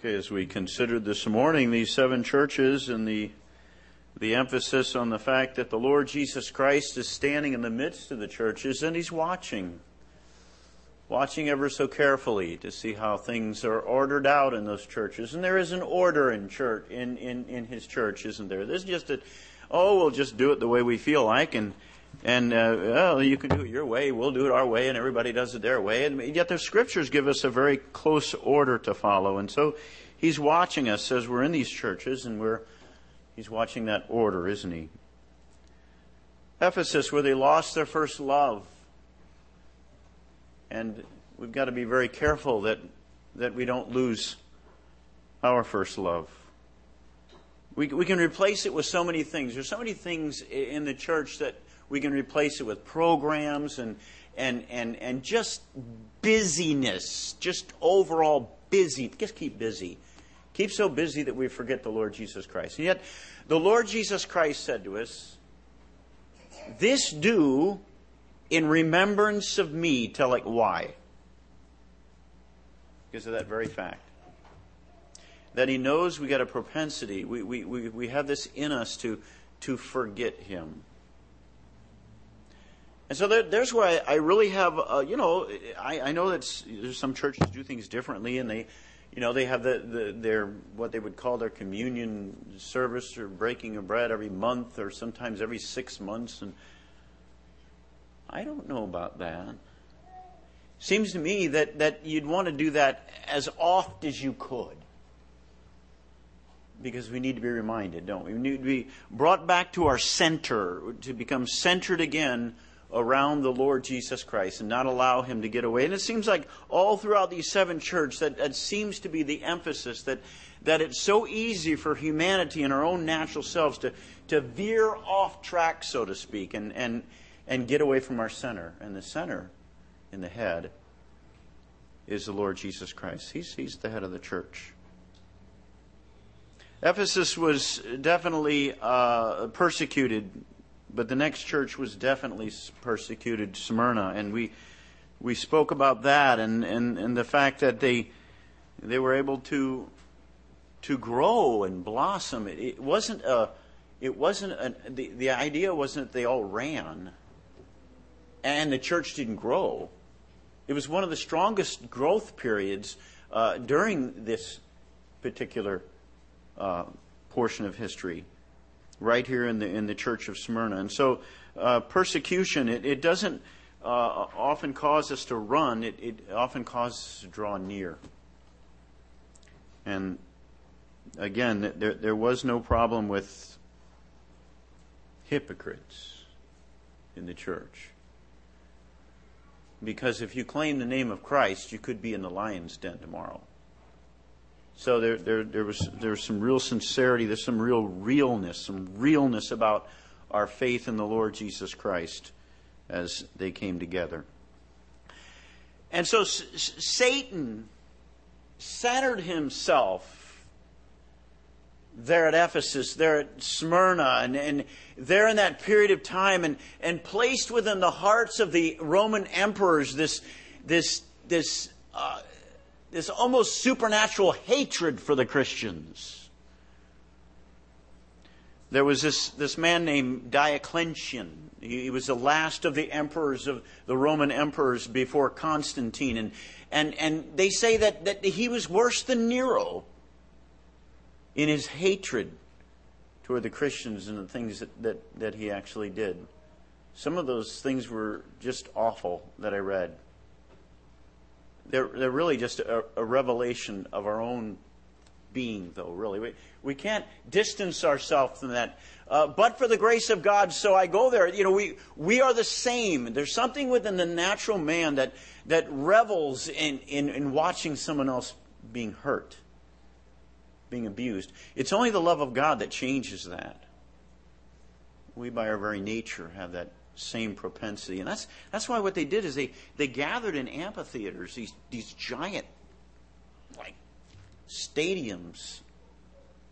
Okay, as we considered this morning these seven churches and the the emphasis on the fact that the Lord Jesus Christ is standing in the midst of the churches and he's watching. Watching ever so carefully to see how things are ordered out in those churches. And there is an order in church in, in, in his church, isn't there? There's just a oh, we'll just do it the way we feel like and and uh, well, you can do it your way, we'll do it our way, and everybody does it their way. And yet the scriptures give us a very close order to follow. And so he's watching us as we're in these churches, and we're he's watching that order, isn't he? Ephesus, where they lost their first love, and we've got to be very careful that that we don't lose our first love. We, we can replace it with so many things. There's so many things in the church that we can replace it with programs and, and, and, and just busyness, just overall busy. Just keep busy. Keep so busy that we forget the Lord Jesus Christ. And yet, the Lord Jesus Christ said to us, This do in remembrance of me. Tell it why. Because of that very fact. That he knows we got a propensity, we, we, we, we have this in us to, to forget him. And so there, there's where I, I, really have, uh, you know, I, I know that there's some churches do things differently, and they, you know, they have the, the their what they would call their communion service or breaking of bread every month, or sometimes every six months, and I don't know about that. Seems to me that that you'd want to do that as oft as you could because we need to be reminded, don't we? We need to be brought back to our center, to become centered again around the Lord Jesus Christ and not allow him to get away. And it seems like all throughout these seven churches that, that seems to be the emphasis that, that it's so easy for humanity and our own natural selves to, to veer off track, so to speak, and, and, and get away from our center. And the center in the head is the Lord Jesus Christ. He's, he's the head of the church. Ephesus was definitely uh, persecuted but the next church was definitely persecuted, Smyrna, and we we spoke about that and, and, and the fact that they they were able to to grow and blossom. It, it wasn't a it wasn't a, the the idea wasn't that they all ran and the church didn't grow. It was one of the strongest growth periods uh, during this particular uh, portion of history right here in the in the church of Smyrna. And so, uh, persecution it, it doesn't uh, often cause us to run. It, it often causes us to draw near. And again, there there was no problem with hypocrites in the church. Because if you claim the name of Christ, you could be in the lion's den tomorrow. So there, there, there was there was some real sincerity. There's some real realness, some realness about our faith in the Lord Jesus Christ as they came together. And so S- Satan centered himself there at Ephesus, there at Smyrna, and, and there in that period of time, and, and placed within the hearts of the Roman emperors this, this, this uh, this almost supernatural hatred for the Christians. There was this, this man named Diocletian. He, he was the last of the emperors of the Roman emperors before Constantine. And, and, and they say that, that he was worse than Nero in his hatred toward the Christians and the things that, that, that he actually did. Some of those things were just awful that I read they're, they're really just a, a revelation of our own being, though, really. We, we can't distance ourselves from that. Uh, but for the grace of God, so I go there. You know, we, we are the same. There's something within the natural man that, that revels in, in, in watching someone else being hurt, being abused. It's only the love of God that changes that. We, by our very nature, have that same propensity. And that's, that's why what they did is they, they gathered in amphitheaters, these, these giant, like, stadiums,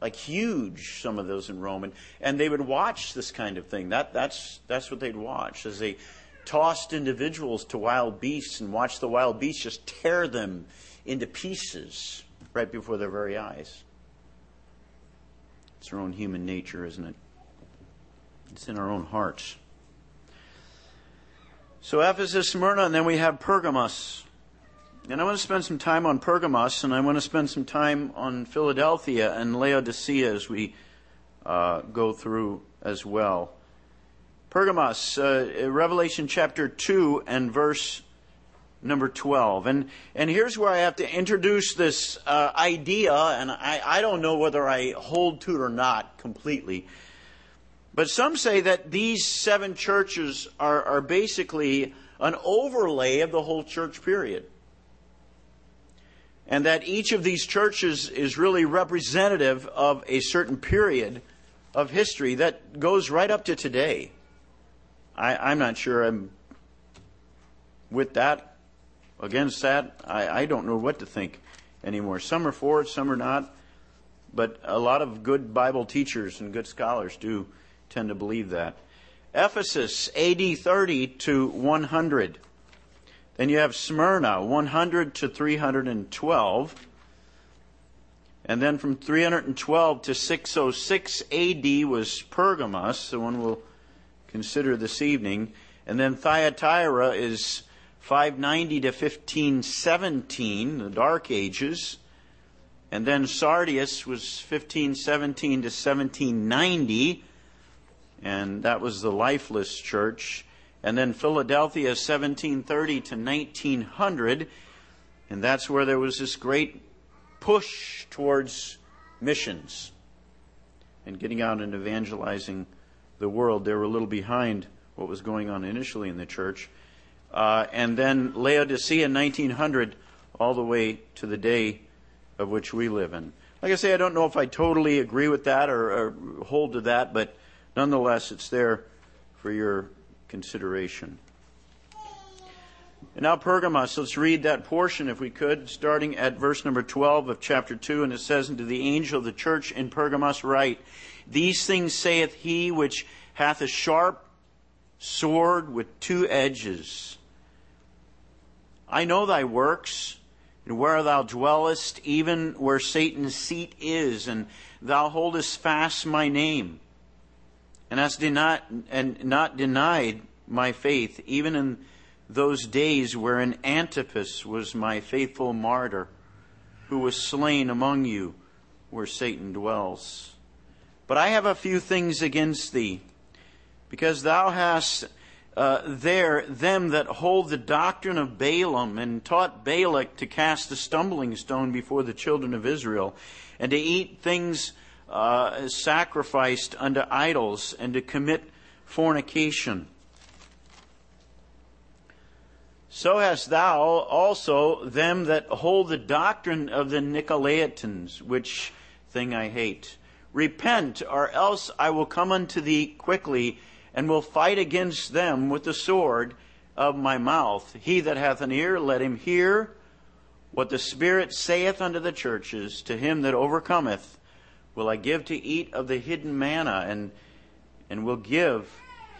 like huge, some of those in Rome. And, and they would watch this kind of thing. That, that's, that's what they'd watch as they tossed individuals to wild beasts and watched the wild beasts just tear them into pieces right before their very eyes. It's our own human nature, isn't it? It's in our own hearts. So Ephesus, Smyrna, and then we have Pergamos. And I want to spend some time on Pergamos, and I want to spend some time on Philadelphia and Laodicea as we uh, go through as well. Pergamos, uh, Revelation chapter 2 and verse number 12. And, and here's where I have to introduce this uh, idea, and I, I don't know whether I hold to it or not completely. But some say that these seven churches are, are basically an overlay of the whole church period. And that each of these churches is really representative of a certain period of history that goes right up to today. I, am not sure I'm with that, against that. I, I don't know what to think anymore. Some are for it, some are not. But a lot of good Bible teachers and good scholars do tend to believe that. Ephesus, AD 30 to 100. Then you have Smyrna, 100 to 312. And then from 312 to 606 AD was Pergamos, the one we'll consider this evening. And then Thyatira is 590 to 1517, the Dark Ages. And then Sardis was 1517 to 1790 and that was the lifeless church. And then Philadelphia, 1730 to 1900, and that's where there was this great push towards missions and getting out and evangelizing the world. They were a little behind what was going on initially in the church. Uh, and then Laodicea, 1900, all the way to the day of which we live in. Like I say, I don't know if I totally agree with that or, or hold to that, but Nonetheless, it's there for your consideration. And now, Pergamos, let's read that portion if we could, starting at verse number 12 of chapter 2. And it says, Unto the angel of the church in Pergamos write, These things saith he which hath a sharp sword with two edges. I know thy works, and where thou dwellest, even where Satan's seat is, and thou holdest fast my name and hast denied, and not denied my faith, even in those days wherein Antipas was my faithful martyr, who was slain among you where Satan dwells. But I have a few things against thee, because thou hast uh, there them that hold the doctrine of Balaam, and taught Balak to cast a stumbling stone before the children of Israel, and to eat things uh, sacrificed unto idols and to commit fornication. So hast thou also them that hold the doctrine of the Nicolaitans, which thing I hate. Repent, or else I will come unto thee quickly, and will fight against them with the sword of my mouth. He that hath an ear, let him hear what the Spirit saith unto the churches. To him that overcometh, will I give to eat of the hidden manna, and, and will give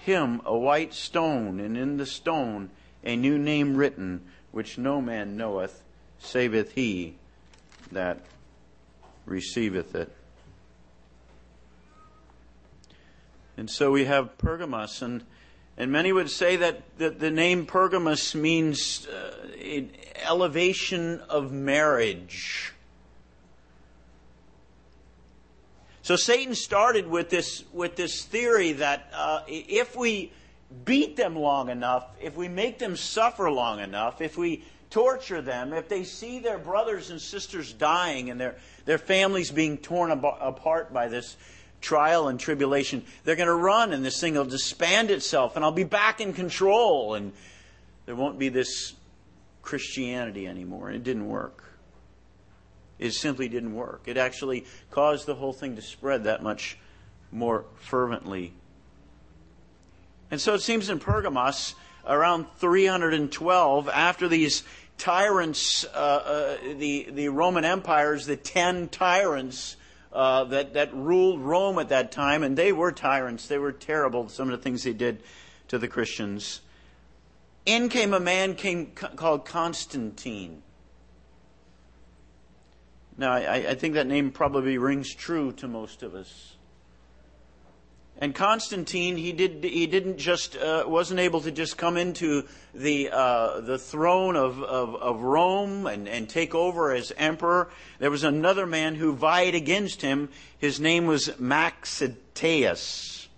him a white stone, and in the stone a new name written, which no man knoweth, saveth he that receiveth it. And so we have Pergamos, and, and many would say that, that the name Pergamos means uh, elevation of marriage. So Satan started with this, with this theory that uh, if we beat them long enough, if we make them suffer long enough, if we torture them, if they see their brothers and sisters dying and their, their families being torn apart by this trial and tribulation, they're going to run and this thing will disband itself and I'll be back in control and there won't be this Christianity anymore. And it didn't work. It simply didn't work. It actually caused the whole thing to spread that much more fervently. And so it seems in Pergamos, around 312, after these tyrants, uh, uh, the, the Roman empires, the ten tyrants uh, that, that ruled Rome at that time, and they were tyrants. They were terrible, some of the things they did to the Christians. In came a man came, called Constantine. Now, I, I think that name probably rings true to most of us. And Constantine, he did he didn't just uh, wasn't able to just come into the uh, the throne of, of, of Rome and, and take over as emperor. There was another man who vied against him. His name was Maxentius.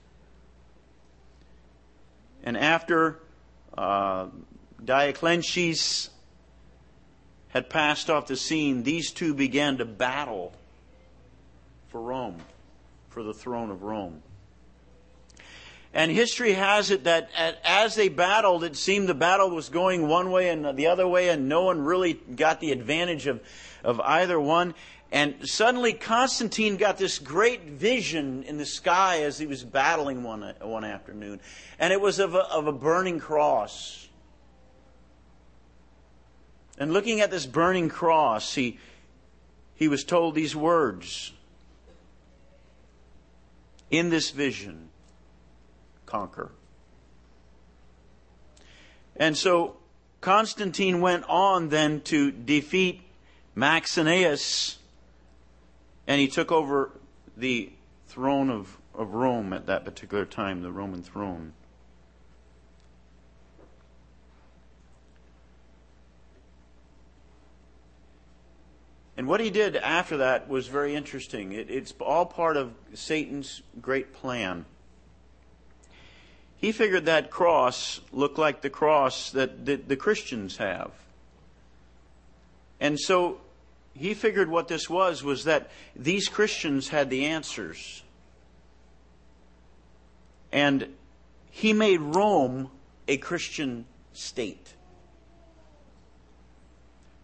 And after uh, had passed off the scene, these two began to battle for Rome, for the throne of Rome. And history has it that as they battled, it seemed the battle was going one way and the other way, and no one really got the advantage of, of either one. And suddenly Constantine got this great vision in the sky as he was battling one, one afternoon. And it was of a, of a burning cross. And looking at this burning cross, he, he was told these words in this vision conquer. And so Constantine went on then to defeat Maxentius, and he took over the throne of, of Rome at that particular time, the Roman throne. And what he did after that was very interesting. It, it's all part of Satan's great plan. He figured that cross looked like the cross that the, the Christians have. And so he figured what this was was that these Christians had the answers. And he made Rome a Christian state.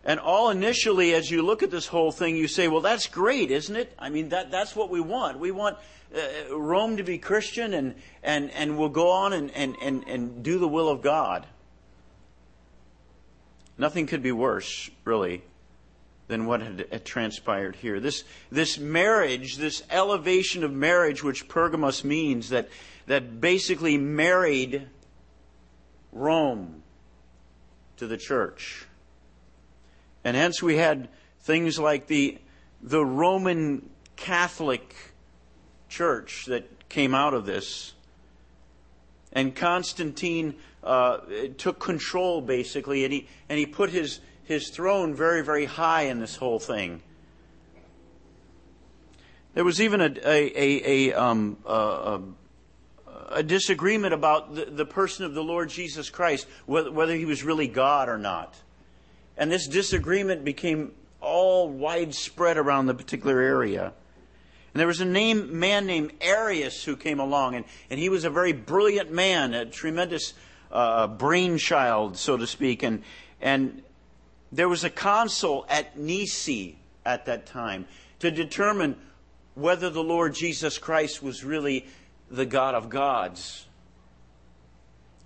And all initially, as you look at this whole thing, you say, well, that's great, isn't it? I mean, that, that's what we want. We want uh, Rome to be Christian and, and, and we'll go on and, and, and, and do the will of God. Nothing could be worse, really, than what had, had transpired here. This, this marriage, this elevation of marriage, which Pergamos means, that, that basically married Rome to the church. And hence we had things like the, the Roman Catholic Church that came out of this. And Constantine uh, took control, basically, and he, and he put his, his throne very, very high in this whole thing. There was even a, a, a, a, um, a, a disagreement about the, the, person of the Lord Jesus Christ, whether, whether he was really God or not. And this disagreement became all widespread around the particular area. And there was a name, man named Arius who came along, and, and he was a very brilliant man, a tremendous uh, brainchild, so to speak. And, and there was a council at Nicaea at that time to determine whether the Lord Jesus Christ was really the God of gods,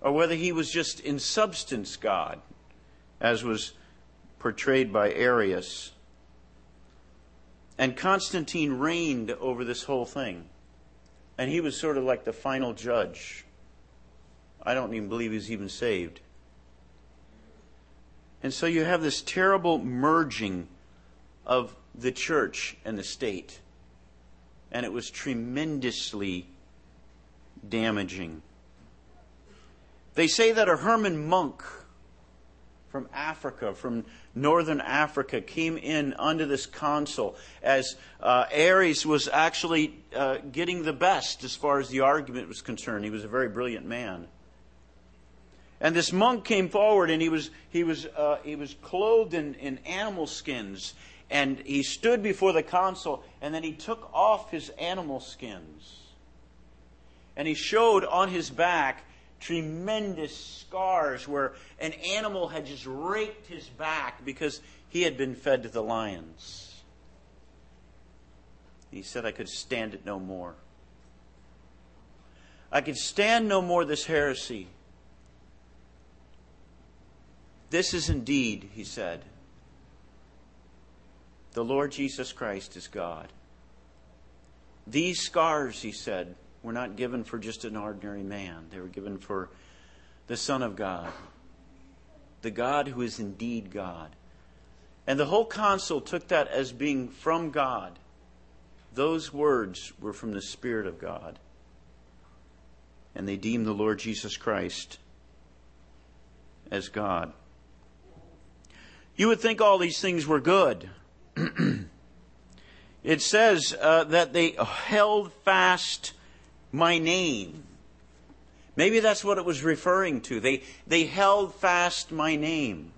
or whether he was just in substance God, as was portrayed by Arius. And Constantine reigned over this whole thing. And he was sort of like the final judge. I don't even believe he's even saved. And so you have this terrible merging of the church and the state. And it was tremendously damaging. They say that a Herman monk from Africa, from northern Africa, came in under this consul as uh, Arius was actually uh, getting the best as far as the argument was concerned. He was a very brilliant man. And this monk came forward and he was, he was, uh, he was clothed in, in animal skins. And he stood before the consul and then he took off his animal skins. And he showed on his back tremendous scars where an animal had just raked his back because he had been fed to the lions. He said, I could stand it no more. I could stand no more this heresy. This is indeed, he said, the Lord Jesus Christ is God. These scars, he said, were not given for just an ordinary man, they were given for the Son of God, the God who is indeed God. And the whole council took that as being from God. Those words were from the Spirit of God. And they deemed the Lord Jesus Christ as God. You would think all these things were good. it says uh, that they held fast my name. Maybe that's what it was referring to. They, they held fast my name.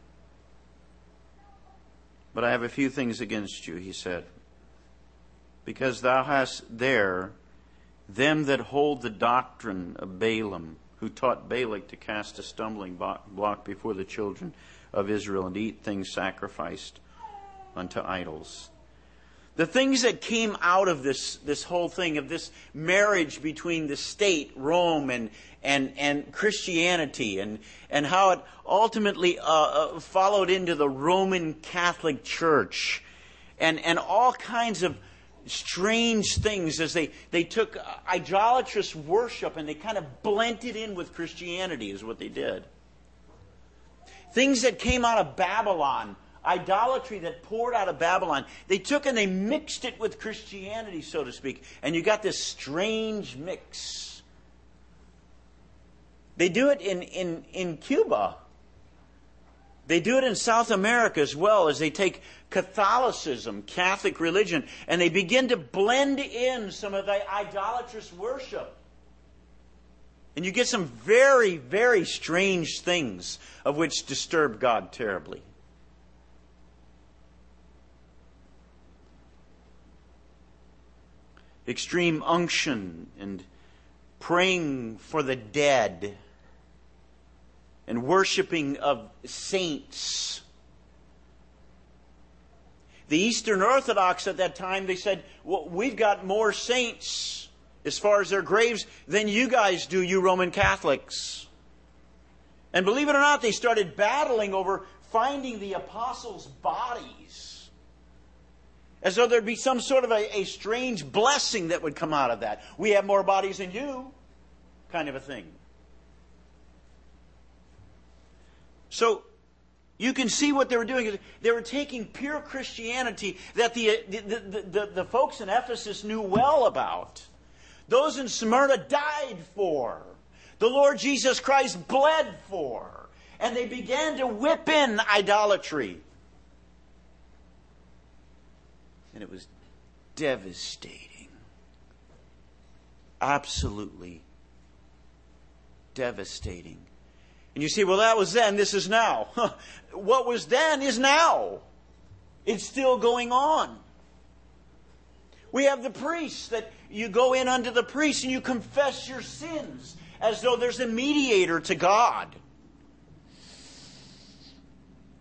But I have a few things against you, he said, because thou hast there them that hold the doctrine of Balaam, who taught Balak to cast a stumbling block before the children of Israel and eat things sacrificed unto idols. The things that came out of this, this whole thing, of this marriage between the state, Rome, and, and, and Christianity, and, and how it ultimately uh, uh, followed into the Roman Catholic Church, and, and all kinds of strange things as they, they took idolatrous worship and they kind of blended in with Christianity, is what they did. Things that came out of Babylon, idolatry that poured out of Babylon, they took and they mixed it with Christianity, so to speak, and you got this strange mix. They do it in, in, in Cuba. They do it in South America as well as they take Catholicism, Catholic religion, and they begin to blend in some of the idolatrous worship. And you get some very, very strange things of which disturb God terribly. Extreme unction and praying for the dead and worshiping of saints. The Eastern Orthodox at that time, they said, well, we've got more saints as far as their graves than you guys do, you Roman Catholics. And believe it or not, they started battling over finding the apostles' bodies. As though there'd be some sort of a, a, strange blessing that would come out of that. We have more bodies than you, kind of a thing. So, you can see what they were doing. They were taking pure Christianity that the, the, the, the, the folks in Ephesus knew well about those in Smyrna died for. The Lord Jesus Christ bled for. And they began to whip in idolatry. And it was devastating. Absolutely devastating. And you see, well, that was then, this is now. what was then is now. It's still going on. We have the priests that you go in unto the priest and you confess your sins as though there's a mediator to God.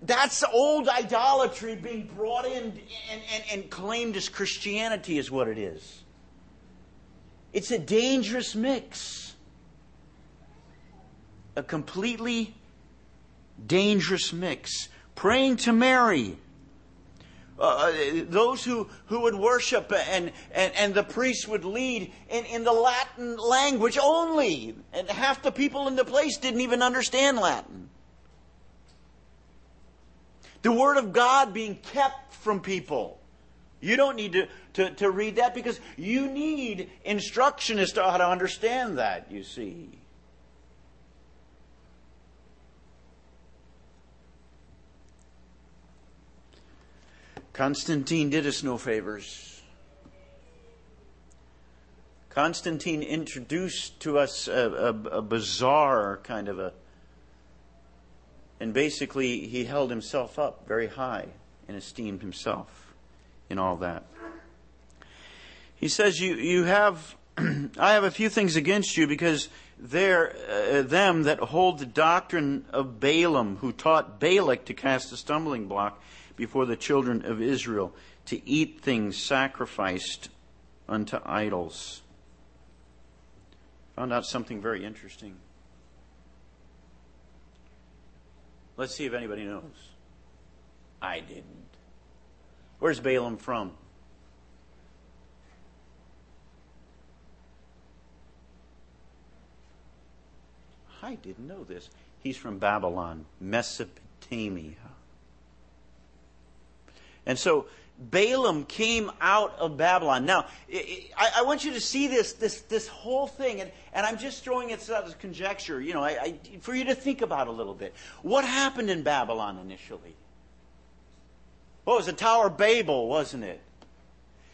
That's old idolatry being brought in and, and, and claimed as Christianity, is what it is. It's a dangerous mix. A completely dangerous mix. Praying to Mary uh, uh, those who, who would worship and, and, and the priests would lead in, in the Latin language only. And half the people in the place didn't even understand Latin. The Word of God being kept from people. You don't need to, to, to read that because you need instruction as to how to understand that, you see. Constantine did us no favors. Constantine introduced to us a, a, a bizarre kind of a. And basically, he held himself up very high and esteemed himself in all that. He says, You, you have. I have a few things against you because they're uh, them that hold the doctrine of Balaam, who taught Balak to cast a stumbling block before the children of Israel to eat things sacrificed unto idols. Found out something very interesting. Let's see if anybody knows. I didn't. Where's Balaam from? I didn't know this. He's from Babylon, Mesopotamia. And so Balaam came out of Babylon. Now, I, want you to see this, this, this whole thing, and, and I'm just throwing it out as conjecture, you know, I, I, for you to think about a little bit. What happened in Babylon initially? Well, it was the Tower of Babel, wasn't it?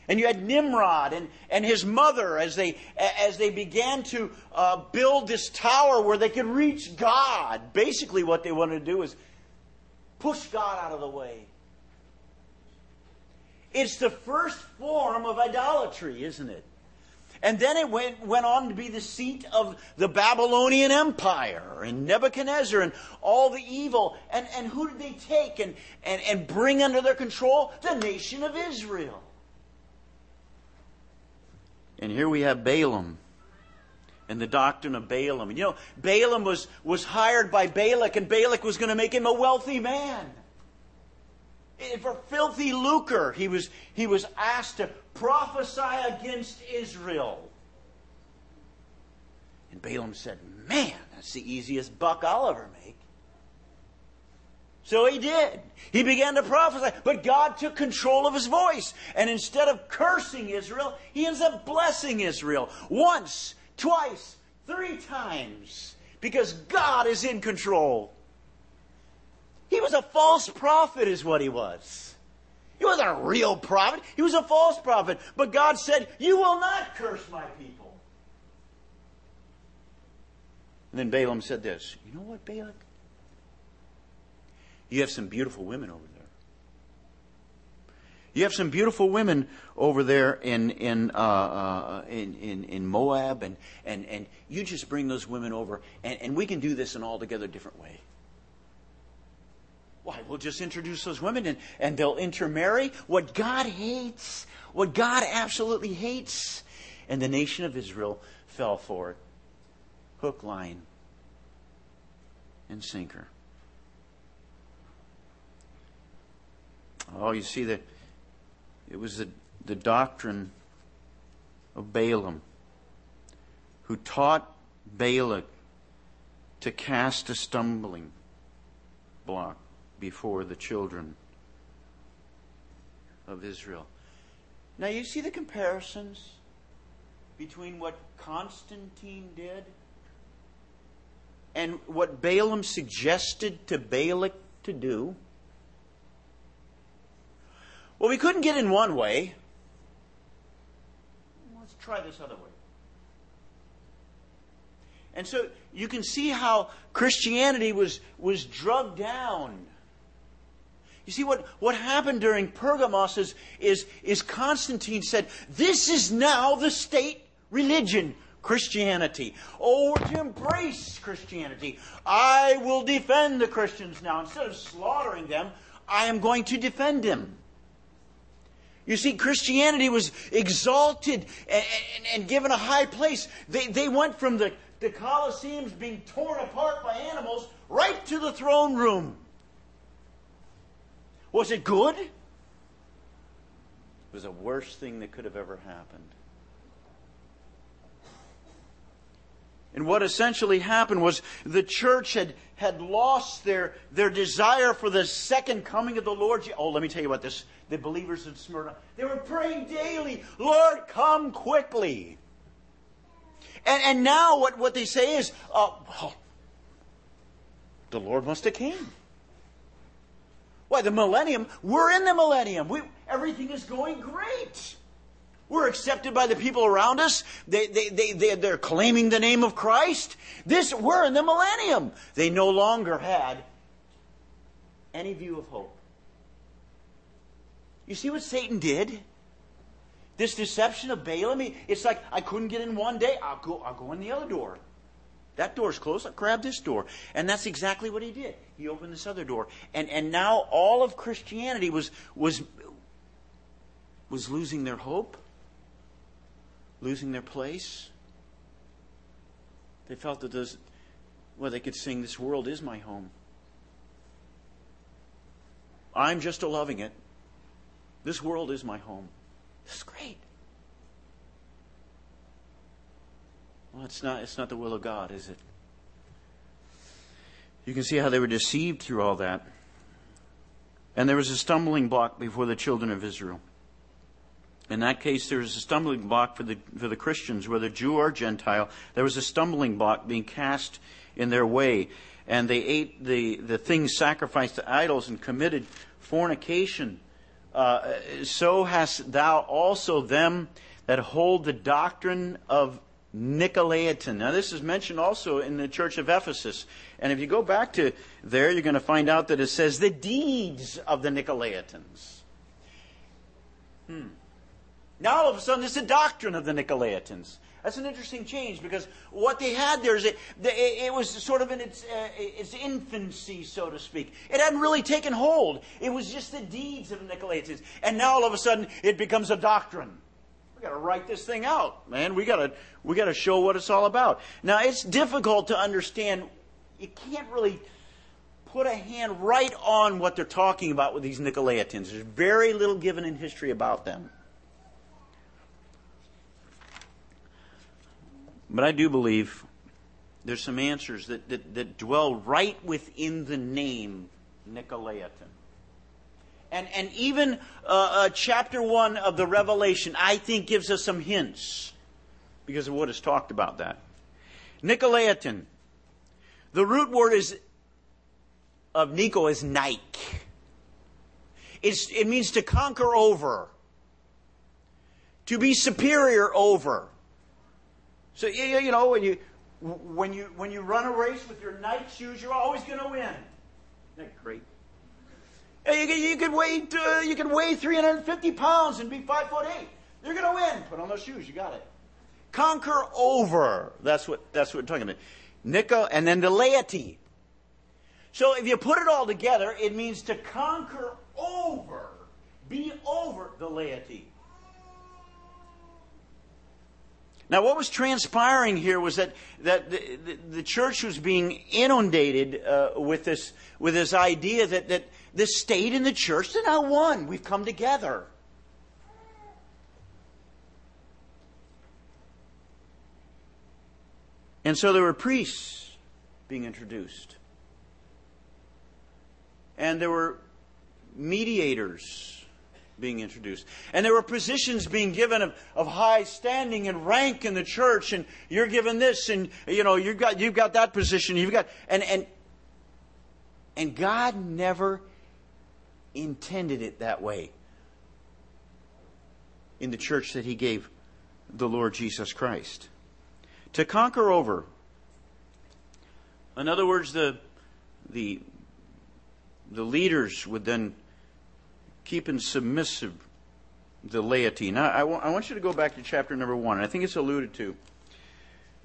And you had Nimrod and, and his mother as they, as they began to uh, build this tower where they could reach God. Basically, what they wanted to do is push God out of the way. It's the first form of idolatry, isn't it? And then it went, went on to be the seat of the Babylonian Empire and Nebuchadnezzar and all the evil. And, and who did they take and, and, and bring under their control? The nation of Israel. And here we have Balaam and the doctrine of Balaam. And You know, Balaam was, was hired by Balak, and Balak was going to make him a wealthy man. Eh, for filthy lucre, he was, he was asked to prophesy against Israel. And Balaam said, Man, that's the easiest buck I'll ever make. So he did. He began to prophesy, but God took control of his voice. And instead of cursing Israel, he ends up blessing Israel once, twice, three times because God is in control. He was a false prophet, is what he was. He wasn't a real prophet, he was a false prophet. But God said, You will not curse my people. And then Balaam said this You know what, Balak? You have some beautiful women over there. You have some beautiful women over there in in uh, uh, in, in, in Moab, and, and and you just bring those women over, and, and we can do this in an altogether different way. Why? We'll just introduce those women, and and they'll intermarry. What God hates, what God absolutely hates, and the nation of Israel fell for it, hook, line, and sinker. Oh, you see that it was the, the doctrine of Balaam who taught Balak to cast a stumbling block before the children of Israel. Now, you see the comparisons between what Constantine did and what Balaam suggested to Balak to do? Well, we couldn't get in one way. Let's try this other way. And so you can see how Christianity was, was drugged down. You see, what, what happened during Pergamos is, is, is Constantine said, This is now the state religion, Christianity. Oh, we're to embrace Christianity. I will defend the Christians now. Instead of slaughtering them, I am going to defend them. You see, Christianity was exalted and, and, and, given a high place. They, they went from the, the Colosseums being torn apart by animals right to the throne room. Was it good? It was the worst thing that could have ever happened. And what essentially happened was the church had, had lost their, their desire for the second coming of the Lord. Oh, let me tell you about this. The believers in Smyrna, they were praying daily, Lord, come quickly. And, and now what, what they say is, uh, well, the Lord must have came. Why, the millennium? We're in the millennium. We, everything is going great. We're accepted by the people around us. They, they, they, they, they're claiming the name of Christ. This, we're in the millennium. They no longer had any view of hope. You see what Satan did? This deception of Balaam, it's like I couldn't get in one day, I'll go, I'll go in the other door. That door's closed, grab this door. And that's exactly what he did. He opened this other door. And, and now all of Christianity was, was, was losing their hope losing their place. They felt that those, well, they could sing, This world is my home. I'm just a loving it. This world is my home. This is great. Well, it's not, it's not the will of God, is it? You can see how they were deceived through all that. And there was a stumbling block before the children of Israel. In that case, there was a stumbling block for the, for the Christians, whether Jew or Gentile. There was a stumbling block being cast in their way. And they ate the, the things sacrificed to idols and committed fornication. Uh, so hast thou also them that hold the doctrine of Nicolaitan. Now, this is mentioned also in the church of Ephesus. And if you go back to there, you're going to find out that it says the deeds of the Nicolaitans. Hmm. Now, all of a sudden, it's the doctrine of the Nicolaitans. That's an interesting change because what they had there is it, it was sort of in its, uh, its infancy, so to speak. It hadn't really taken hold. It was just the deeds of the Nicolaitans. And now all of a sudden it becomes a doctrine. Got to write this thing out, man. We got to we got to show what it's all about. Now it's difficult to understand. You can't really put a hand right on what they're talking about with these Nicolaitans. There's very little given in history about them. But I do believe there's some answers that, that, that dwell right within the name Nicolaitan. And, and even uh, uh, chapter 1 of the Revelation, I think, gives us some hints because of what is talked about that. Nicolaitan. The root word is of Nico is Nike. It's, it means to conquer over, to be superior over. So you, you know when you when you when you run a race with your Nike shoes, you're always going to win. Isn't that great? You you can weigh uh, you can weigh 350 pounds and be five foot eight. You're going to win. Put on those shoes. You got it. Conquer over. That's what that's what we're talking about. Nico, and then the laity. So if you put it all together, it means to conquer over, be over the laity. Now, what was transpiring here was that, that the, the, the church was being inundated uh, with, this, with this idea that, that the state and the church, they're now one. We've come together. And so there were priests being introduced. And there were mediators being introduced. And there were positions being given of, of high standing and rank in the church, and you're given this, and you know, you've got you've got that position, you've got and and and God never intended it that way in the church that He gave the Lord Jesus Christ. To conquer over. In other words, the the the leaders would then keep in submissive the laity. Now, I, w- I want you to go back to chapter number one. I think it's alluded to.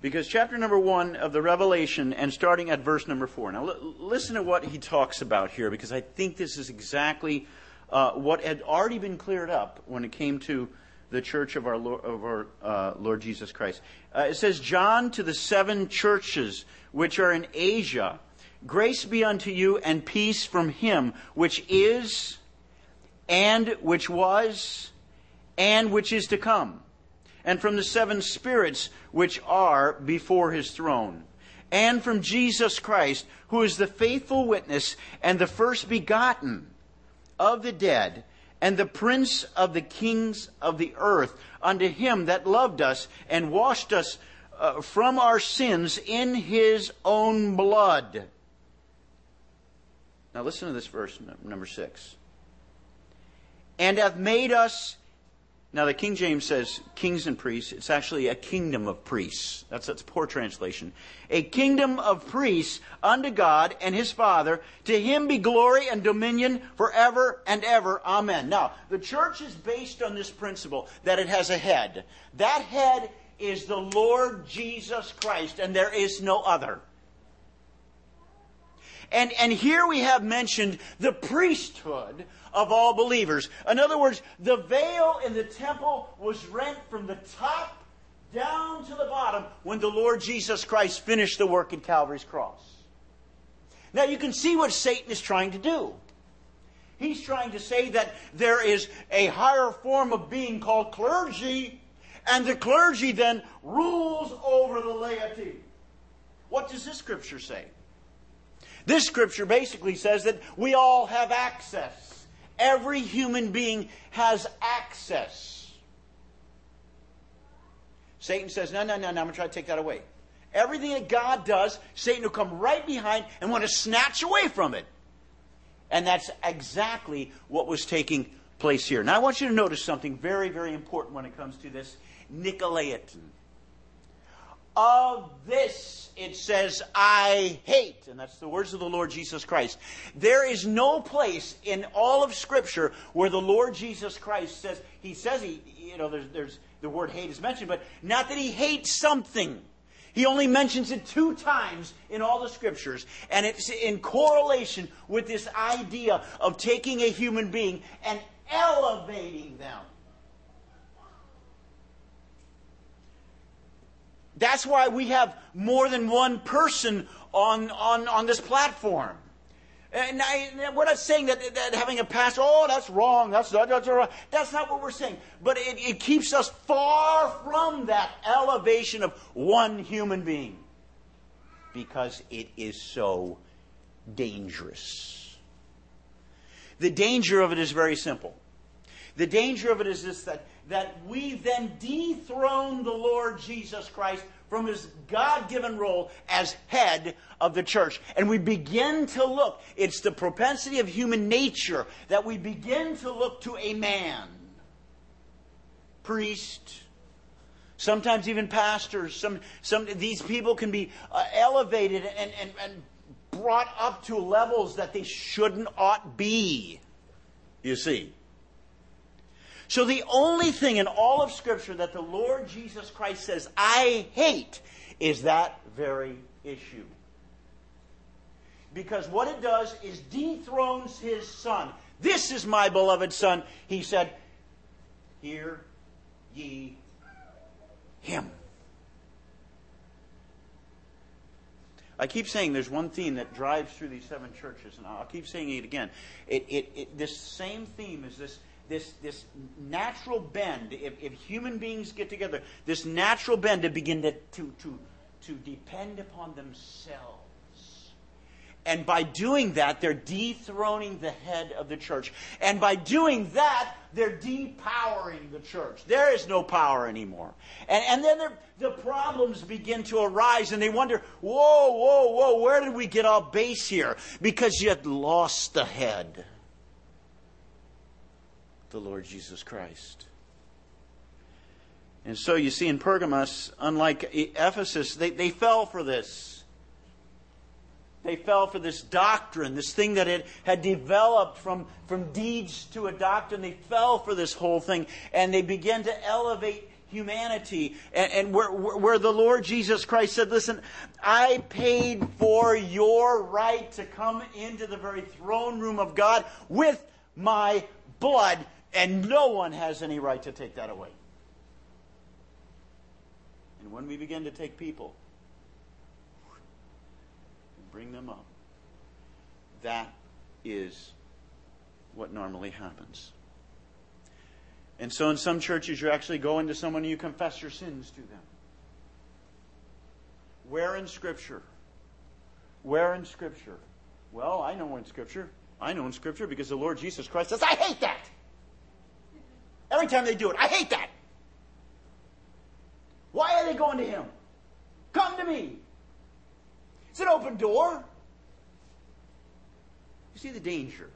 Because chapter number one of the Revelation, and starting at verse number four. Now, l- listen to what he talks about here, because I think this is exactly uh, what had already been cleared up when it came to the church of our Lord, of our, uh, Lord Jesus Christ. Uh, it says, John to the seven churches which are in Asia, grace be unto you and peace from him which is and which was, and which is to come, and from the seven spirits which are before his throne, and from Jesus Christ, who is the faithful witness and the first begotten of the dead, and the prince of the kings of the earth, unto him that loved us and washed us uh, from our sins in his own blood. Now listen to this verse, number six and hath made us. Now, the King James says kings and priests. It's actually a kingdom of priests. That's a poor translation. A kingdom of priests unto God and his Father. To him be glory and dominion forever and ever. Amen. Now, the church is based on this principle that it has a head. That head is the Lord Jesus Christ, and there is no other. And, and here we have mentioned the priesthood of all believers. In other words, the veil in the temple was rent from the top down to the bottom when the Lord Jesus Christ finished the work at Calvary's cross. Now you can see what Satan is trying to do. He's trying to say that there is a higher form of being called clergy, and the clergy then rules over the laity. What does this scripture say? This scripture basically says that we all have access every human being has access. Satan says, No, no, no, no, I'm going to try to take that away. Everything that God does, Satan will come right behind and want to snatch away from it. And that's exactly what was taking place here. Now, I want you to notice something very, very important when it comes to this Nicolaitan. Of this, it says, I hate. And that's the words of the Lord Jesus Christ. There is no place in all of Scripture where the Lord Jesus Christ says, He says, He, you know, there's, there's the word hate is mentioned, but not that He hates something. He only mentions it two times in all the scriptures, and it's in correlation with this idea of taking a human being and elevating them. That's why we have more than one person on, on, on this platform. And I, we're not saying that, that having a pastor, oh, that's wrong, that's, that's wrong. That's not what we're saying. But it, it keeps us far from that elevation of one human being because it is so dangerous. The danger of it is very simple. The danger of it is this that, that we then dethrone the Lord Jesus Christ from his God given role as head of the church. And we begin to look, it's the propensity of human nature that we begin to look to a man, priest, sometimes even pastors. Some, some, these people can be uh, elevated and, and, and brought up to levels that they shouldn't ought be. You see. So the only thing in all of Scripture that the Lord Jesus Christ says, I hate, is that very issue. Because what it does is dethrones his son. This is my beloved son. He said, Hear ye him. I keep saying there's one theme that drives through these seven churches, and I'll keep saying it again. It, it, it, this same theme is this this, this natural bend, if, if human beings get together, this natural bend to begin to, to, to, to depend upon themselves. And by doing that, they're dethroning the head of the church. And by doing that, they're depowering the church. There is no power anymore. And, and then the problems begin to arise, and they wonder, whoa, whoa, whoa, where did we get off base here? Because you had lost the head the Lord Jesus Christ. And so you see in Pergamos, unlike Ephesus, they, they fell for this. They fell for this doctrine, this thing that it had developed from, from deeds to a doctrine. They fell for this whole thing and they began to elevate humanity. And, and where, where the Lord Jesus Christ said, Listen, I paid for your right to come into the very throne room of God with my blood. And no one has any right to take that away. And when we begin to take people and bring them up, that is what normally happens. And so in some churches, you actually go into someone and you confess your sins to them. Where in Scripture? Where in Scripture? Well, I know in Scripture. I know in Scripture because the Lord Jesus Christ says, I hate that. Every time they do it. I hate that. Why are they going to him? Come to me. It's an open door. You see the danger.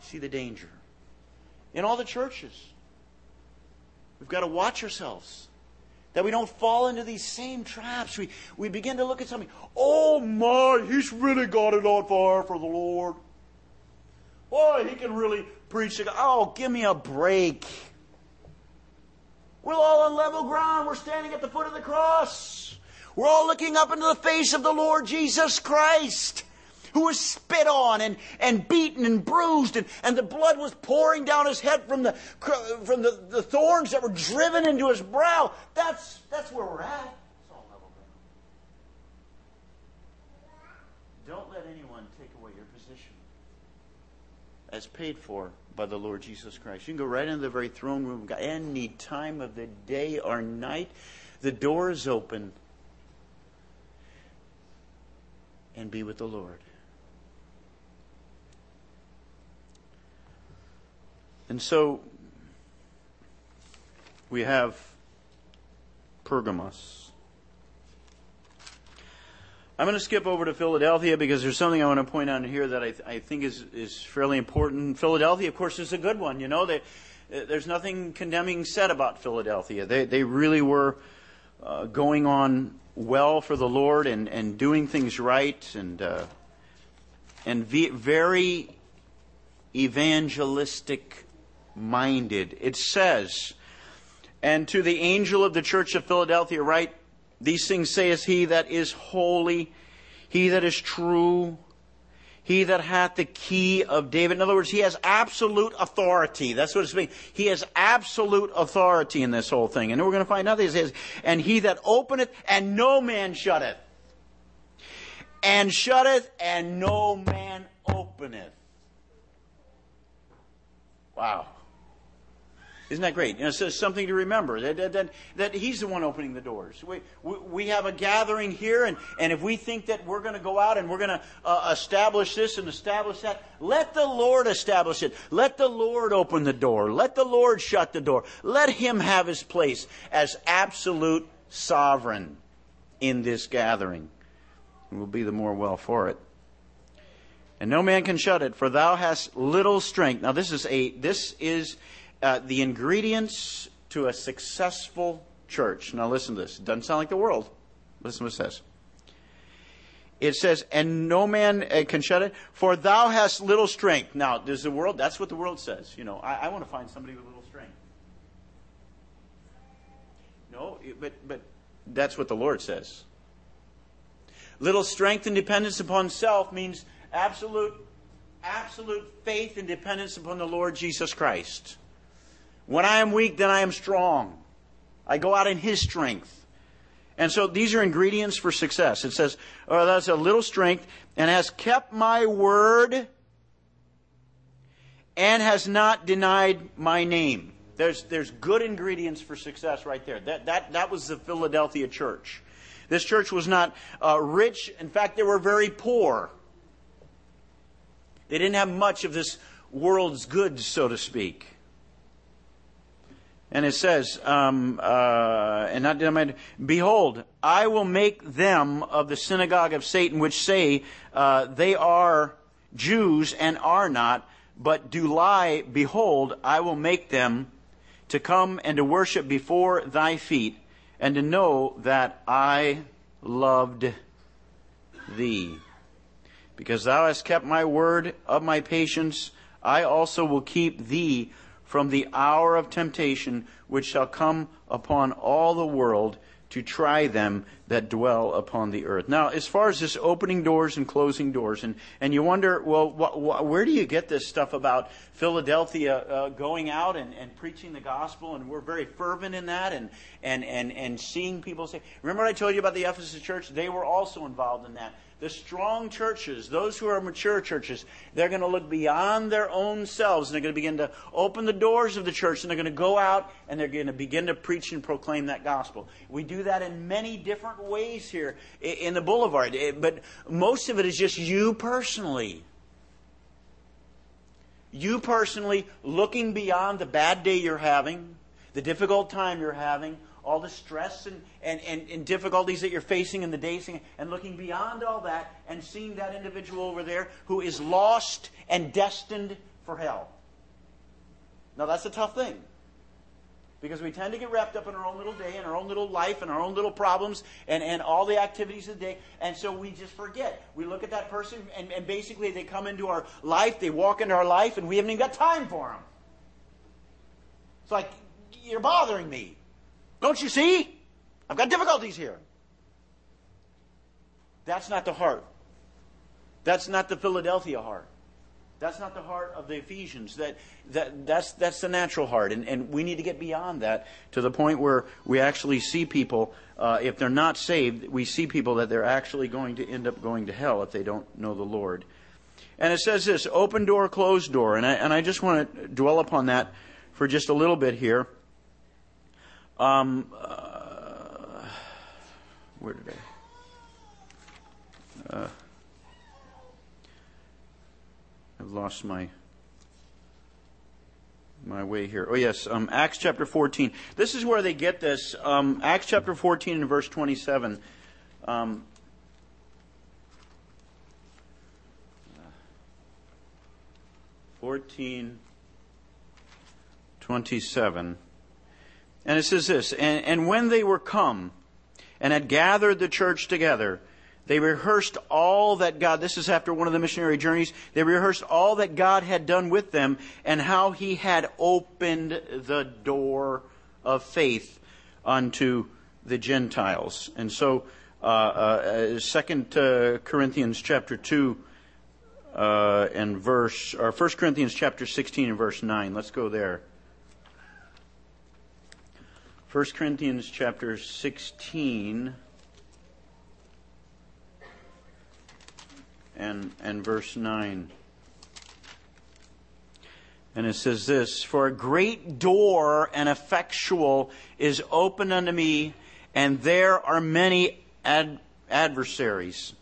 You see the danger. In all the churches, we've got to watch ourselves that we don't fall into these same traps. We, we begin to look at something, oh my, he's really got it on fire for the Lord. Boy, he can really preach. Oh, give me a break. We're all on level ground. We're standing at the foot of the cross. We're all looking up into the face of the Lord Jesus Christ, who was spit on and, and beaten and bruised, and, and the blood was pouring down his head from, the, from the, the thorns that were driven into his brow. That's, that's where we're at. Don't let anyone take away your position as paid for by the Lord Jesus Christ. You can go right into the very throne room of God any time of the day or night. The door is open. And be with the Lord. And so we have Pergamos. I'm going to skip over to Philadelphia because there's something I want to point out here that I, th- I think is, is fairly important. Philadelphia, of course, is a good one. You know, they, there's nothing condemning said about Philadelphia. They, they really were uh, going on well for the Lord and, and doing things right and, uh, and very evangelistic minded. It says, and to the angel of the church of Philadelphia, write, These things saith he that is holy, he that is true, he that hath the key of David. In other words, he has absolute authority. That's what it's mean. He has absolute authority in this whole thing. And we're going to find out says, and he that openeth and no man shutteth. And shutteth and no man openeth. Wow. Isn't that great? You know, so something to remember that, that, that, that, he's the one opening the doors. We, we, we, have a gathering here, and, and if we think that we're going to go out and we're going to uh, establish this and establish that, let the Lord establish it. Let the Lord open the door. Let the Lord shut the door. Let him have his place as absolute sovereign in this gathering. We'll be the more well for it. And no man can shut it, for thou hast little strength. Now this is a this is uh, the ingredients to a successful church. Now, listen to this. It doesn't sound like the world. Listen to what it says. It says, and no man uh, can shut it, for thou hast little strength. Now, does the world, that's what the world says. You know, I, I want to find somebody with little strength. No, but, but that's what the Lord says. Little strength and dependence upon self means absolute, absolute faith and dependence upon the Lord Jesus Christ. When I am weak, then I am strong. I go out in His strength. And so these are ingredients for success. It says, oh, that's a little strength and has kept my word and has not denied my name. There's, there's good ingredients for success right there. That, that, that was the Philadelphia church. This church was not uh, rich. In fact, they were very poor. They didn't have much of this world's goods, so to speak. And it says, um, uh, and not denied, behold, I will make them of the synagogue of Satan, which say uh, they are Jews and are not, but do lie. Behold, I will make them to come and to worship before thy feet, and to know that I loved thee. Because thou hast kept my word of my patience, I also will keep thee from the hour of temptation which shall come upon all the world to try them that dwell upon the earth. Now, as far as this opening doors and closing doors, and, and you wonder, well, wh- wh- where do you get this stuff about Philadelphia uh, going out and, and preaching the gospel? And we're very fervent in that and, and, and, and seeing people say, remember I told you about the Ephesus church? They were also involved in that. The strong churches, those who are mature churches, they're going to look beyond their own selves and they're going to begin to open the doors of the church and they're going to go out and they're going to begin to preach and proclaim that gospel. We do that in many different ways here in the boulevard, but most of it is just you personally. You personally looking beyond the bad day you're having, the difficult time you're having, all the stress and, and, and, and, difficulties that you're facing in the days, and looking beyond all that and seeing that individual over there who is lost and destined for hell. Now, that's a tough thing. Because we tend to get wrapped up in our own little day and our own little life and our own little problems and, and all the activities of the day. And so we just forget. We look at that person and, and basically they come into our life, they walk into our life, and we haven't even got time for them. It's like, you're bothering me. Don't you see? I've got difficulties here. That's not the heart. That's not the Philadelphia heart. That's not the heart of the Ephesians. That, that, that's, that's the natural heart. And, and we need to get beyond that to the point where we actually see people, uh, if they're not saved, we see people that they're actually going to end up going to hell if they don't know the Lord. And it says this open door, closed door. And I, and I just want to dwell upon that for just a little bit here. Um, uh, where did I? Uh, I've lost my my way here. Oh, yes, um, Acts chapter 14. This is where they get this. Um, Acts chapter 14 and verse 27. Um, Fourteen twenty-seven, and it says this: and, and when they were come and had gathered the church together, they rehearsed all that God, this is after one of the missionary journeys, they rehearsed all that God had done with them and how he had opened the door of faith unto the Gentiles. And so, uh, uh, Second uh, Corinthians chapter 2 uh, and verse, or 1 Corinthians chapter 16 and verse 9. Let's go there. 1 Corinthians chapter 16 and, and verse 9. And it says this For a great door and effectual is open unto me, and there are many ad- adversaries.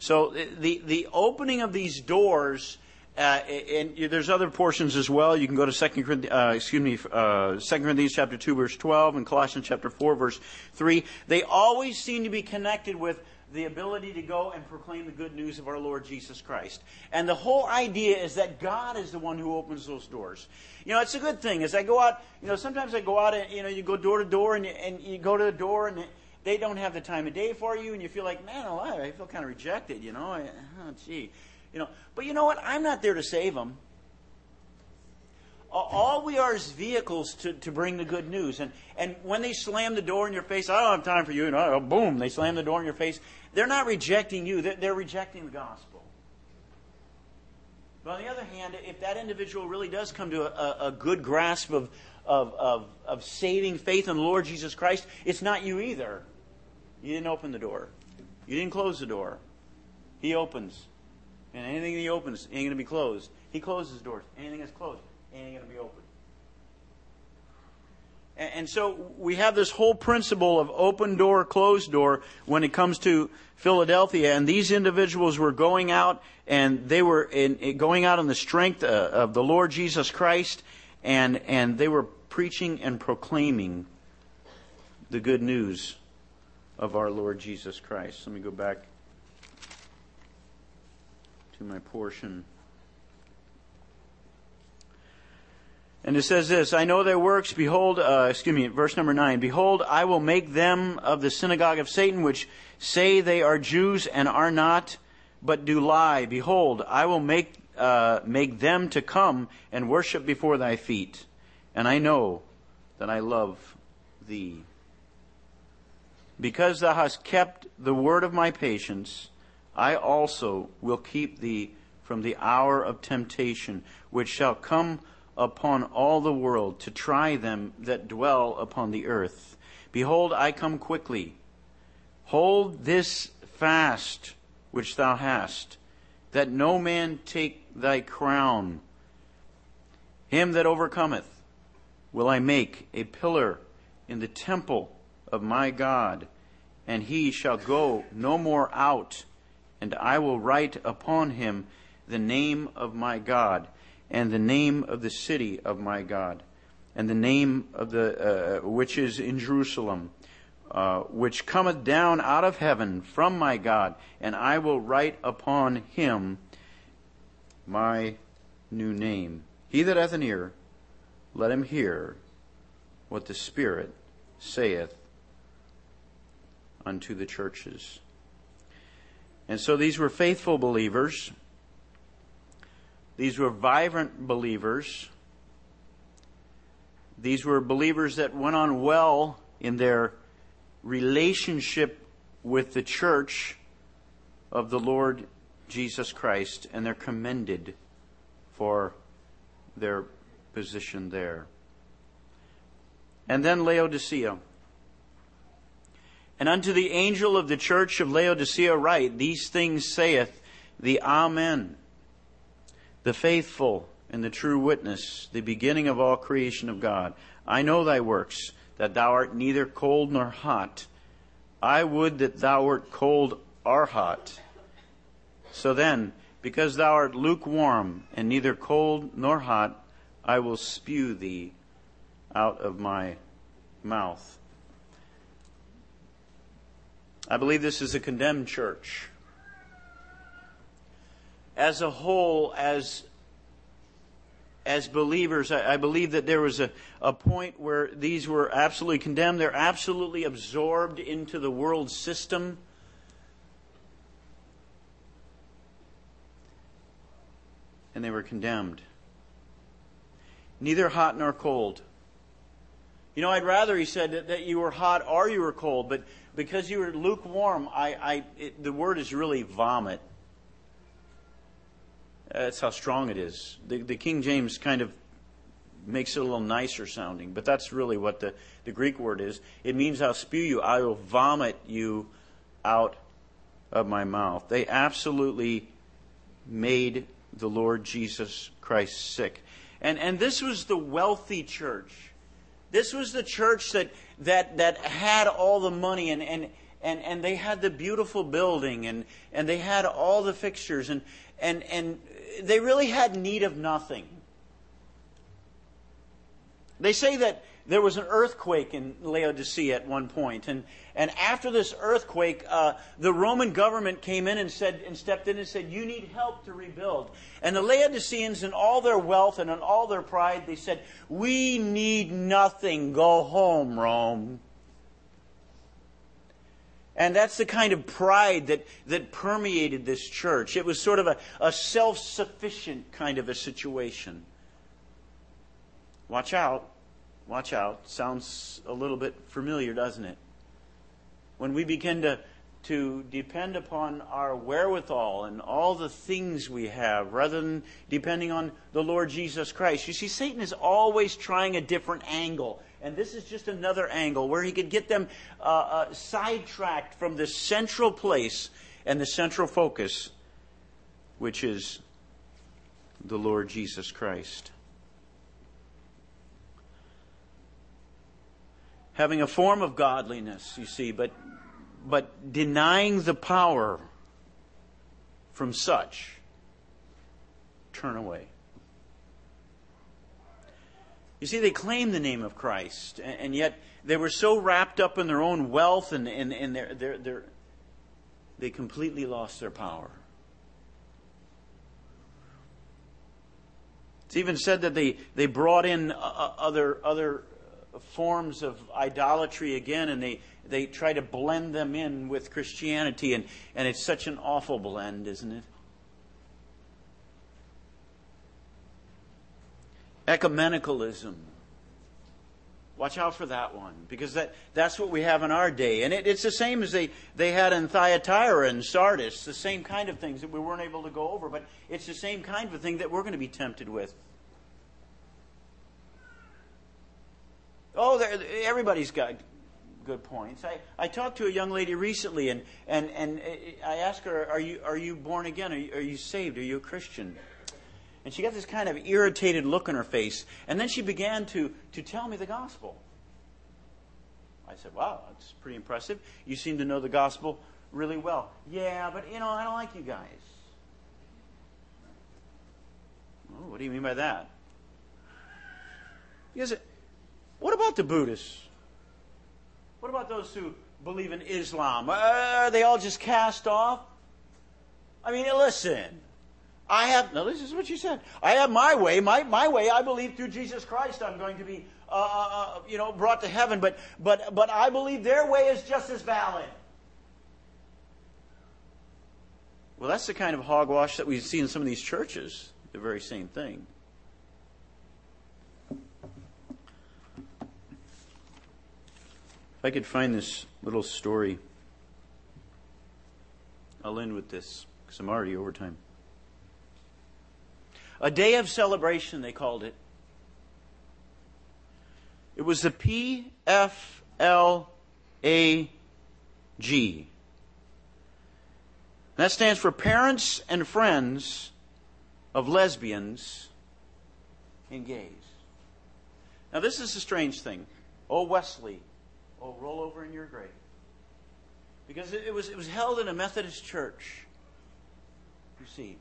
So the, the opening of these doors, and there's other portions as well. You can go to Second Corinthians, uh, excuse me, uh, Second Corinthians chapter two verse twelve and Colossians chapter four verse three. They always seem to be connected with the ability to go and proclaim the good news of our Lord Jesus Christ. And the whole idea is that God is the one who opens those doors. You know, it's a good thing. As I go out, you know, sometimes I go out and, you know, you go door to door and you, and you go to the door and they don't have the time of day for you and you feel like, man alive, I feel kind of rejected, you know. Oh, gee. You know, but you know what? I'm not there to save them. All we are is vehicles to, to bring the good news. And, and when they slam the door in your face, I don't have time for you. And boom, they slam the door in your face. They're not rejecting you, they're, they're rejecting the gospel. But on the other hand, if that individual really does come to a, a good grasp of, of, of, of saving faith in the Lord Jesus Christ, it's not you either. You didn't open the door, you didn't close the door. He opens. And anything he opens ain't going to be closed. He closes doors. Anything that's closed ain't going to be open. And so we have this whole principle of open door, closed door when it comes to Philadelphia. And these individuals were going out and they were in, going out in the strength uh, of the Lord Jesus Christ and, and they were preaching and proclaiming the good news of our Lord Jesus Christ. Let me go back to my portion. And it says this, I know their works, behold, uh, excuse me, verse number 9, Behold, I will make them of the synagogue of Satan, which say they are Jews and are not, but do lie. Behold, I will make, uh, make them to come and worship before thy feet. And I know that I love thee. Because thou hast kept the word of my patience, I also will keep thee from the hour of temptation, which shall come upon all the world to try them that dwell upon the earth. Behold, I come quickly. Hold this fast which thou hast, that no man take thy crown. Him that overcometh will I make a pillar in the temple of my God, and he shall go no more out, and I will write upon him the name of my God and the name of the city of my God, and the name of the uh, which is in Jerusalem, uh, which cometh down out of heaven from my God, and I will write upon him my new name. He that hath an ear, let him hear what the Spirit saith unto the churches. And so these were faithful believers these were vibrant believers. These were believers that went on well in their relationship with the church of the Lord Jesus Christ, and they're commended for their position there. And then Laodicea. And unto the angel of the church of Laodicea write, These things saith the Amen the faithful and the true witness, the beginning of all creation of God. I know thy works, that thou art neither cold nor hot. I would that thou wert cold or hot. So then, because thou art lukewarm and neither cold nor hot, I will spew thee out of my mouth. I believe this is a condemned church. As a whole, as as believers, I, I, believe that there was a, a point where these were absolutely condemned. They're absolutely absorbed into the world system. And they were condemned. Neither hot nor cold. You know, I'd rather, he said, that, that you were hot or you were cold, but because you were lukewarm, I, I, it, the word is really vomit. That's how strong it is. The, the King James kind of makes it a little nicer sounding, but that's really what the, the Greek word is. It means I'll spew you, I will vomit you out of my mouth. They absolutely made the Lord Jesus Christ sick. And, and this was the wealthy church. This was the church that, that, that had all the money and, and, and, and they had the beautiful building and, and they had all the fixtures and, and, and they really had need of nothing. They say that there was an earthquake in Laodicea at one point, and, and after this earthquake, uh, the Roman government came in and said and stepped in and said, "You need help to rebuild." And the Laodiceans, in all their wealth and in all their pride, they said, "We need nothing. Go home, Rome." And that's the kind of pride that, that permeated this church. It was sort of a, a self sufficient kind of a situation. Watch out. Watch out. Sounds a little bit familiar, doesn't it? When we begin to, to depend upon our wherewithal and all the things we have rather than depending on the Lord Jesus Christ. You see, Satan is always trying a different angle. And this is just another angle where he could get them uh, uh, sidetracked from the central place and the central focus, which is the Lord Jesus Christ. Having a form of godliness, you see, but, but denying the power from such, turn away. You see, they claimed the name of Christ, and, yet they were so wrapped up in their own wealth and, and, and their, their, their, they completely lost their power. It's even said that they, they brought in uh, uh, other, other forms of idolatry again, and they, they try to blend them in with Christianity, and, and it's such an awful blend, isn't it? ecumenicalism. Watch out for that one, because that, that's what we have in our day. And it, it's the same as they, they had in Thyatira and Sardis, the same kind of things that we weren't able to go over, but it's the same kind of thing that we're going to be tempted with. Oh, everybody's got good points. I, I talked to a young lady recently, and, and, and uh, I asked her, Are you, are you born again? Are you, are you saved? Are you a Christian? And she got this kind of irritated look on her face. And then she began to, to tell me the gospel. I said, Wow, that's pretty impressive. You seem to know the gospel really well. Yeah, but you know, I don't like you guys. Oh, what do you mean by that? Because, what about the Buddhists? What about those who believe in Islam? Uh, are they all just cast off? I mean, listen. I have, no, this is what you said. I have my way. My, my way, I believe through Jesus Christ I'm going to be, uh, uh, uh, you know, brought to heaven. But, but, but I believe their way is just as valid. Well, that's the kind of hogwash that we see in some of these churches. The very same thing. If I could find this little story, I'll end with this because I'm already over time. A day of celebration, they called it. It was the PFLAG. That stands for Parents and Friends of Lesbians and Gays. Now, this is a strange thing. Oh, Wesley, oh, roll over in your grave. Because it was, it was held in a Methodist church. You see,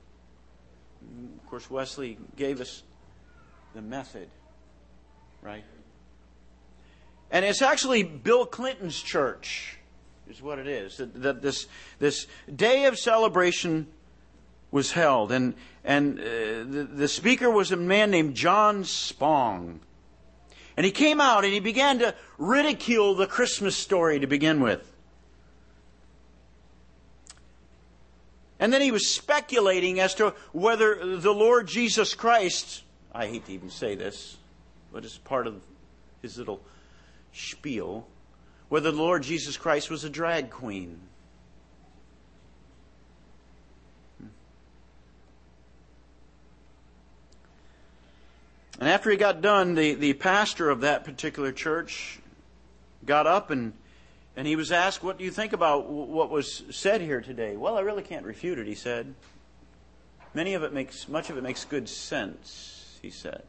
of course, Wesley gave us the method, right? And it's actually Bill Clinton's church, is what it is. That, that this, this day of celebration was held. And, and uh, the, the speaker was a man named John Spong. And he came out and he began to ridicule the Christmas story to begin with. And then he was speculating as to whether the Lord Jesus Christ, I hate to even say this, but it's part of his little spiel whether the Lord Jesus Christ was a drag queen. And after he got done, the, the pastor of that particular church got up and, and he was asked, What do you think about what was said here today? Well, I really can't refute it, he said. Many of it makes, much of it makes good sense, he said.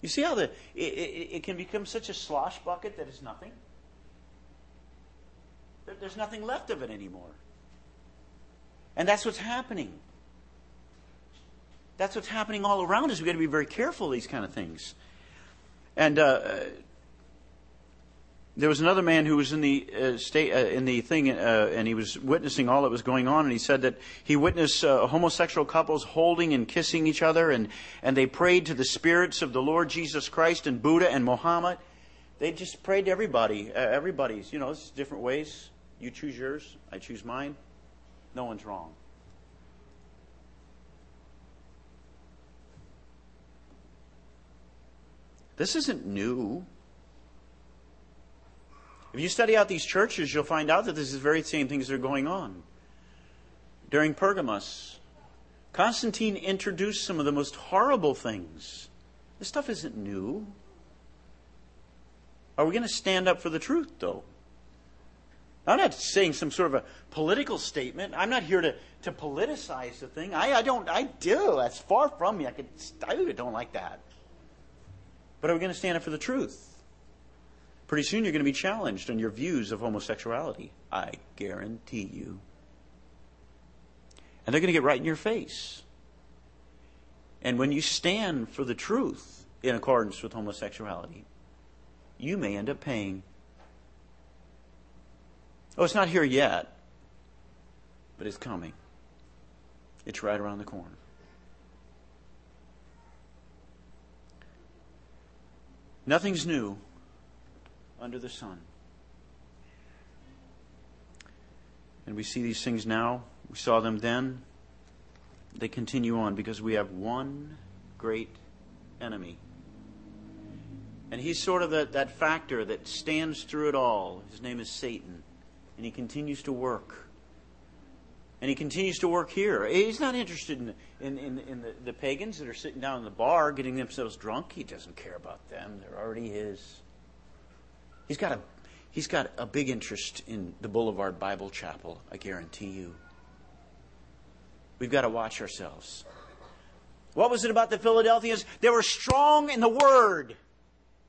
You see how the, it, it, it can become such a slosh bucket that it's nothing? There's nothing left of it anymore. And that's what's happening. That's what's happening all around us. We've got to be very careful of these kind of things. And uh, there was another man who was in the uh, state uh, in the thing, uh, and he was witnessing all that was going on. And he said that he witnessed uh, homosexual couples holding and kissing each other, and and they prayed to the spirits of the Lord Jesus Christ and Buddha and Muhammad. They just prayed to everybody, uh, everybody's. You know, it's different ways. You choose yours, I choose mine. No one's wrong. This isn't new. If you study out these churches, you'll find out that this is the very same things that are going on. During Pergamos, Constantine introduced some of the most horrible things. This stuff isn't new. Are we going to stand up for the truth, though? I'm not saying some sort of a political statement. I'm not here to, to politicize the thing. I, I don't, I do. That's far from me. I could, I don't like that. But are we going to stand up for the truth? Pretty soon you're going to be challenged on your views of homosexuality. I guarantee you. And they're going to get right in your face. And when you stand for the truth in accordance with homosexuality, you may end up paying. Oh, it's not here yet, but it's coming. It's right around the corner. Nothing's new under the sun. And we see these things now. We saw them then. They continue on because we have one great enemy. And he's sort of that, that factor that stands through it all. His name is Satan. And he continues to work. And he continues to work here. He's not interested in, in, in, in the, the pagans that are sitting down in the bar getting themselves drunk. He doesn't care about them. They're already his. He's got a he's got a big interest in the Boulevard Bible Chapel, I guarantee you. We've got to watch ourselves. What was it about the Philadelphians? They were strong in the word,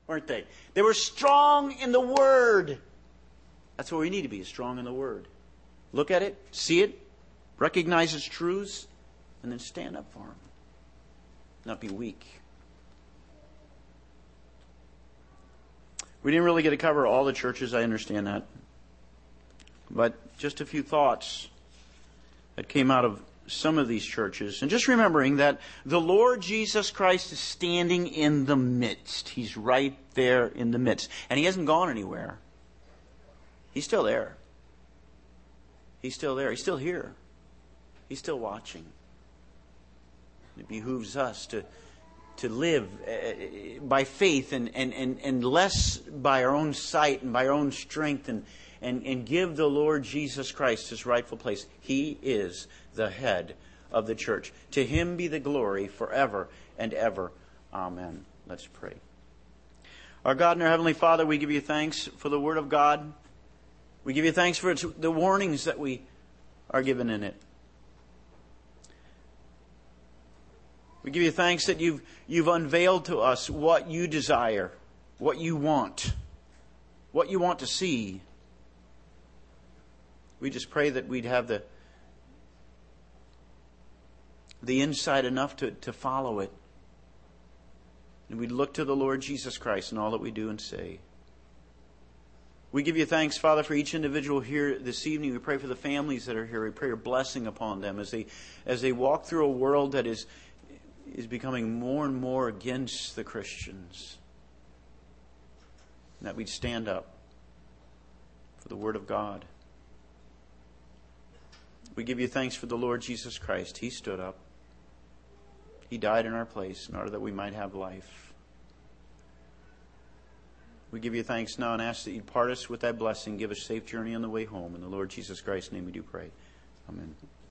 weren't they? They were strong in the word. That's what we need to be, strong in the word. Look at it, see it, recognize its truths, and then stand up for them. Not be weak. We didn't really get to cover all the churches, I understand that. But just a few thoughts that came out of some of these churches. And just remembering that the Lord Jesus Christ is standing in the midst. He's right there in the midst. And He hasn't gone anywhere. He's still there. He's still there. He's still here. He's still watching. It behooves us to to live uh, by faith and, and, and, and less by our own sight and by our own strength and, and, and give the Lord Jesus Christ his rightful place. He is the head of the church. To him be the glory forever and ever. Amen. Let's pray. Our God and our Heavenly Father, we give you thanks for the Word of God. We give you thanks for the warnings that we are given in it. We give you thanks that you've, you've unveiled to us what you desire, what you want, what you want to see. We just pray that we'd have the, the insight enough to, to follow it. And we'd look to the Lord Jesus Christ in all that we do and say. We give you thanks, Father, for each individual here this evening. We pray for the families that are here. We pray your blessing upon them as they as they walk through a world that is is becoming more and more against the Christians. That we'd stand up for the Word of God. We give you thanks for the Lord Jesus Christ. He stood up. He died in our place in order that we might have life. We give you thanks now and ask that you part us with that blessing. Give us safe journey on the way home. In the Lord Jesus Christ's name we do pray. Amen.